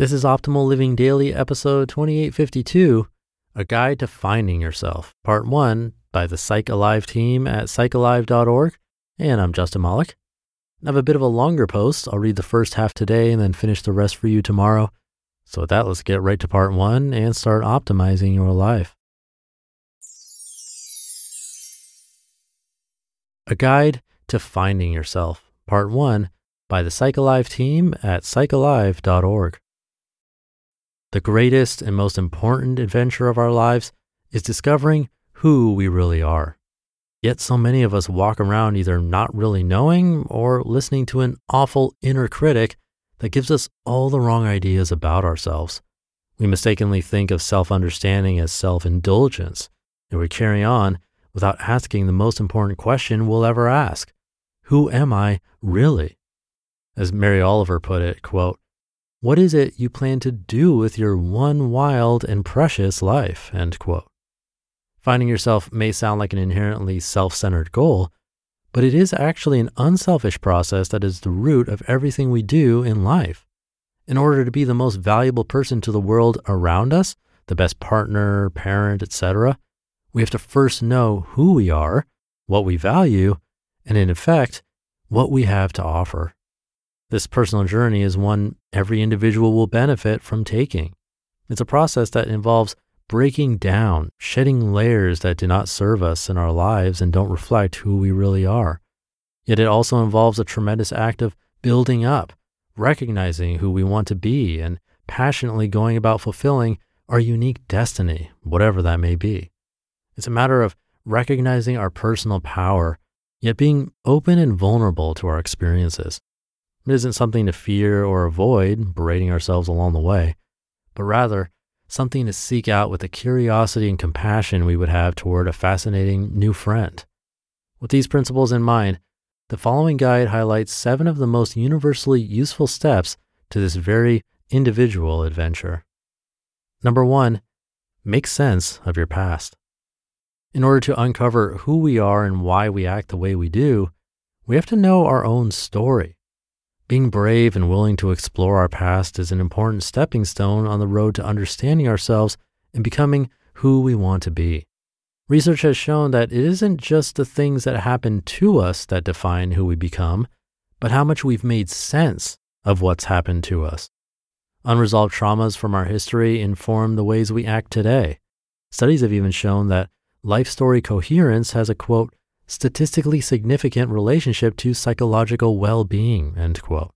This is Optimal Living Daily, episode 2852 A Guide to Finding Yourself, part one by the PsychAlive team at psychalive.org. And I'm Justin Malik. I have a bit of a longer post. I'll read the first half today and then finish the rest for you tomorrow. So, with that, let's get right to part one and start optimizing your life. A Guide to Finding Yourself, Part 1 by the PsychAlive team at psychalive.org. The greatest and most important adventure of our lives is discovering who we really are. Yet so many of us walk around either not really knowing or listening to an awful inner critic that gives us all the wrong ideas about ourselves. We mistakenly think of self understanding as self indulgence, and we carry on without asking the most important question we'll ever ask Who am I really? As Mary Oliver put it, quote, What is it you plan to do with your one wild and precious life? End quote. Finding yourself may sound like an inherently self centered goal, but it is actually an unselfish process that is the root of everything we do in life. In order to be the most valuable person to the world around us, the best partner, parent, etc., we have to first know who we are, what we value, and in effect, what we have to offer. This personal journey is one every individual will benefit from taking. It's a process that involves breaking down, shedding layers that do not serve us in our lives and don't reflect who we really are. Yet it also involves a tremendous act of building up, recognizing who we want to be, and passionately going about fulfilling our unique destiny, whatever that may be. It's a matter of recognizing our personal power, yet being open and vulnerable to our experiences. It isn't something to fear or avoid, berating ourselves along the way, but rather something to seek out with the curiosity and compassion we would have toward a fascinating new friend. With these principles in mind, the following guide highlights seven of the most universally useful steps to this very individual adventure. Number one, make sense of your past. In order to uncover who we are and why we act the way we do, we have to know our own story. Being brave and willing to explore our past is an important stepping stone on the road to understanding ourselves and becoming who we want to be. Research has shown that it isn't just the things that happen to us that define who we become, but how much we've made sense of what's happened to us. Unresolved traumas from our history inform the ways we act today. Studies have even shown that life story coherence has a quote, statistically significant relationship to psychological well being, end quote.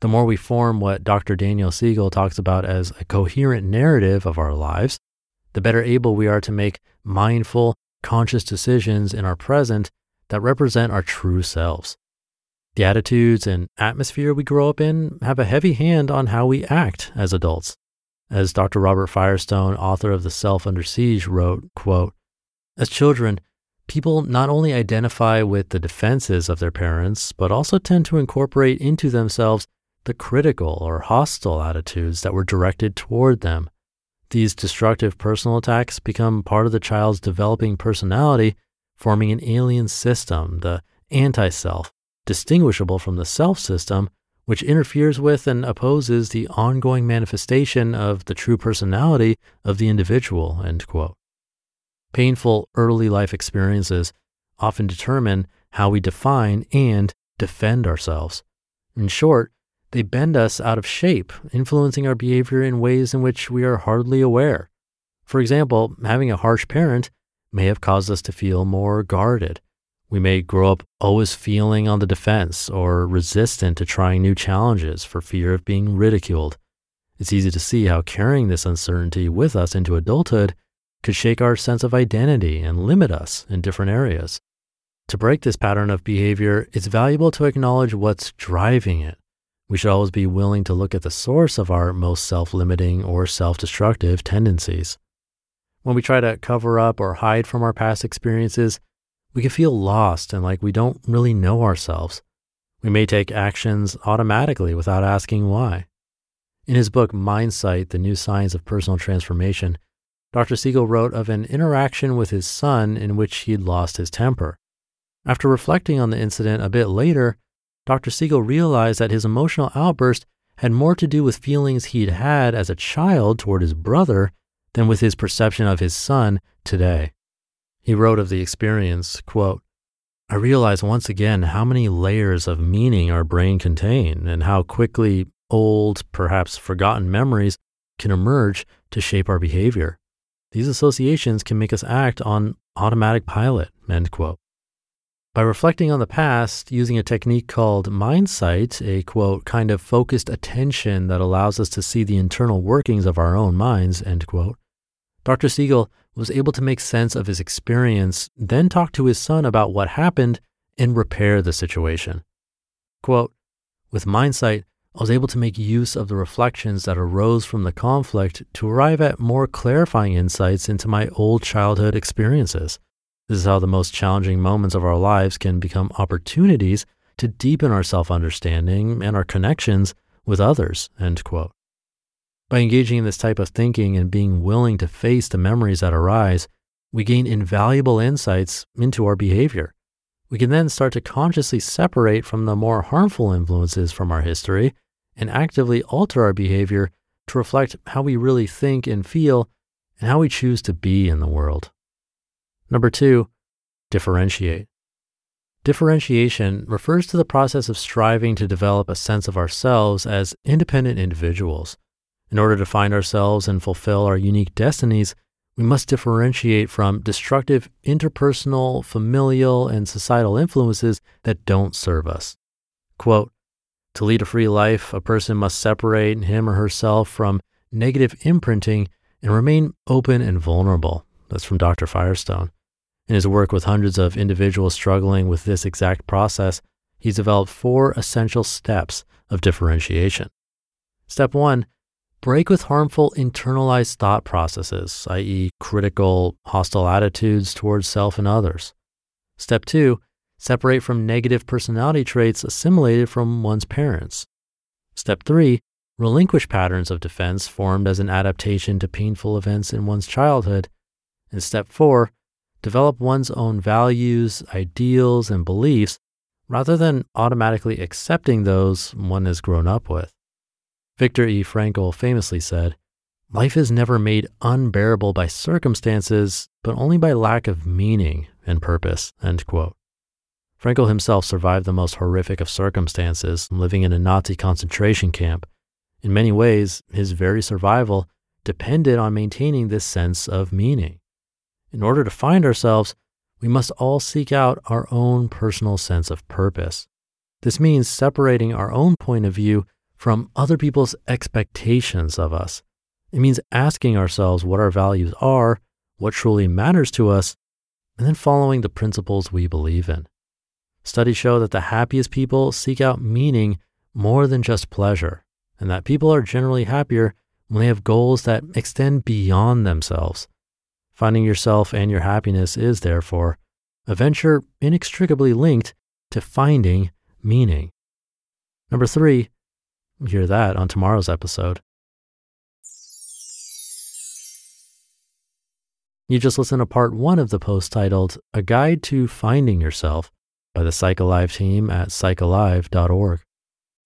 The more we form what Dr. Daniel Siegel talks about as a coherent narrative of our lives, the better able we are to make mindful, conscious decisions in our present that represent our true selves. The attitudes and atmosphere we grow up in have a heavy hand on how we act as adults. As Dr. Robert Firestone, author of The Self Under Siege, wrote, quote, as children, people not only identify with the defenses of their parents, but also tend to incorporate into themselves the critical or hostile attitudes that were directed toward them. These destructive personal attacks become part of the child's developing personality, forming an alien system, the anti self, distinguishable from the self system, which interferes with and opposes the ongoing manifestation of the true personality of the individual. End quote. Painful early life experiences often determine how we define and defend ourselves. In short, they bend us out of shape, influencing our behavior in ways in which we are hardly aware. For example, having a harsh parent may have caused us to feel more guarded. We may grow up always feeling on the defense or resistant to trying new challenges for fear of being ridiculed. It's easy to see how carrying this uncertainty with us into adulthood could shake our sense of identity and limit us in different areas. To break this pattern of behavior, it's valuable to acknowledge what's driving it. We should always be willing to look at the source of our most self limiting or self destructive tendencies. When we try to cover up or hide from our past experiences, we can feel lost and like we don't really know ourselves. We may take actions automatically without asking why. In his book Mindsight The New Science of Personal Transformation, Dr. Siegel wrote of an interaction with his son in which he'd lost his temper. After reflecting on the incident a bit later, Dr. Siegel realized that his emotional outburst had more to do with feelings he'd had as a child toward his brother than with his perception of his son today. He wrote of the experience, quote, I realize once again how many layers of meaning our brain contain and how quickly old, perhaps forgotten memories can emerge to shape our behavior. These associations can make us act on automatic pilot, end quote. By reflecting on the past using a technique called mindsight, a quote, kind of focused attention that allows us to see the internal workings of our own minds, end quote, Dr. Siegel was able to make sense of his experience, then talk to his son about what happened and repair the situation. Quote, with mindsight, I was able to make use of the reflections that arose from the conflict to arrive at more clarifying insights into my old childhood experiences. This is how the most challenging moments of our lives can become opportunities to deepen our self understanding and our connections with others. End quote. By engaging in this type of thinking and being willing to face the memories that arise, we gain invaluable insights into our behavior. We can then start to consciously separate from the more harmful influences from our history and actively alter our behavior to reflect how we really think and feel and how we choose to be in the world. Number two, differentiate. Differentiation refers to the process of striving to develop a sense of ourselves as independent individuals. In order to find ourselves and fulfill our unique destinies, we must differentiate from destructive interpersonal, familial, and societal influences that don't serve us. Quote, to lead a free life, a person must separate him or herself from negative imprinting and remain open and vulnerable. That's from Dr. Firestone. In his work with hundreds of individuals struggling with this exact process, he's developed four essential steps of differentiation. Step one break with harmful internalized thought processes, i.e., critical, hostile attitudes towards self and others. Step two, separate from negative personality traits assimilated from one's parents. Step three, relinquish patterns of defense formed as an adaptation to painful events in one's childhood. And step four, develop one's own values, ideals, and beliefs rather than automatically accepting those one has grown up with. Viktor E. Frankl famously said, Life is never made unbearable by circumstances, but only by lack of meaning and purpose. End quote. Frankl himself survived the most horrific of circumstances, living in a Nazi concentration camp. In many ways, his very survival depended on maintaining this sense of meaning. In order to find ourselves, we must all seek out our own personal sense of purpose. This means separating our own point of view from other people's expectations of us. It means asking ourselves what our values are, what truly matters to us, and then following the principles we believe in. Studies show that the happiest people seek out meaning more than just pleasure, and that people are generally happier when they have goals that extend beyond themselves. Finding yourself and your happiness is, therefore, a venture inextricably linked to finding meaning. Number three, hear that on tomorrow's episode. You just listened to part one of the post titled A Guide to Finding Yourself by the PsychAlive team at psychalive.org.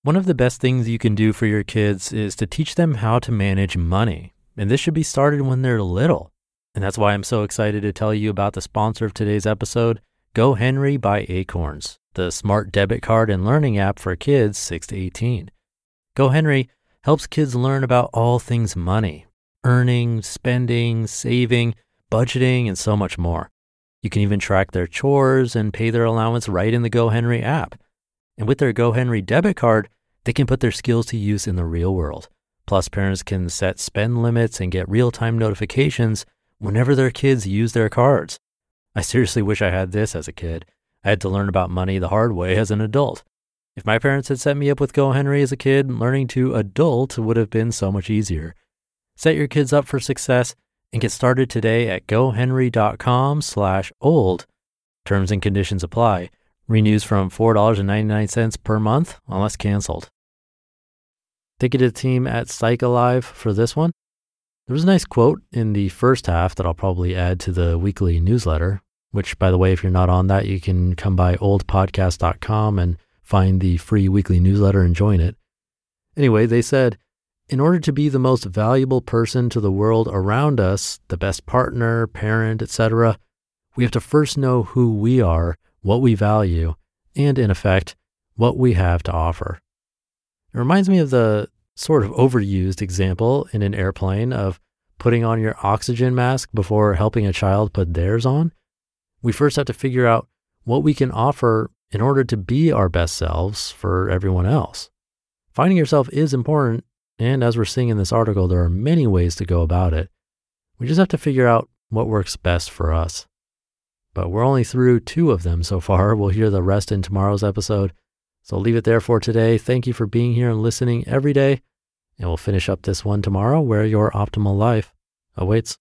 One of the best things you can do for your kids is to teach them how to manage money. And this should be started when they're little. And that's why I'm so excited to tell you about the sponsor of today's episode, GoHenry by Acorns, the smart debit card and learning app for kids 6 to 18. GoHenry helps kids learn about all things money, earning, spending, saving, budgeting, and so much more. You can even track their chores and pay their allowance right in the GoHenry app. And with their GoHenry debit card, they can put their skills to use in the real world. Plus, parents can set spend limits and get real time notifications whenever their kids use their cards. I seriously wish I had this as a kid. I had to learn about money the hard way as an adult. If my parents had set me up with GoHenry as a kid, learning to adult would have been so much easier. Set your kids up for success and get started today at gohenry.com slash old. Terms and conditions apply. Renews from $4.99 per month unless canceled. Thank you to the team at PsychAlive for this one. There was a nice quote in the first half that I'll probably add to the weekly newsletter, which, by the way, if you're not on that, you can come by oldpodcast.com and find the free weekly newsletter and join it. Anyway, they said, in order to be the most valuable person to the world around us, the best partner, parent, etc., we have to first know who we are, what we value, and in effect, what we have to offer. It reminds me of the sort of overused example in an airplane of putting on your oxygen mask before helping a child put theirs on. We first have to figure out what we can offer in order to be our best selves for everyone else. Finding yourself is important, and as we're seeing in this article, there are many ways to go about it. We just have to figure out what works best for us. But we're only through two of them so far. We'll hear the rest in tomorrow's episode. So I'll leave it there for today. Thank you for being here and listening every day. And we'll finish up this one tomorrow where your optimal life awaits.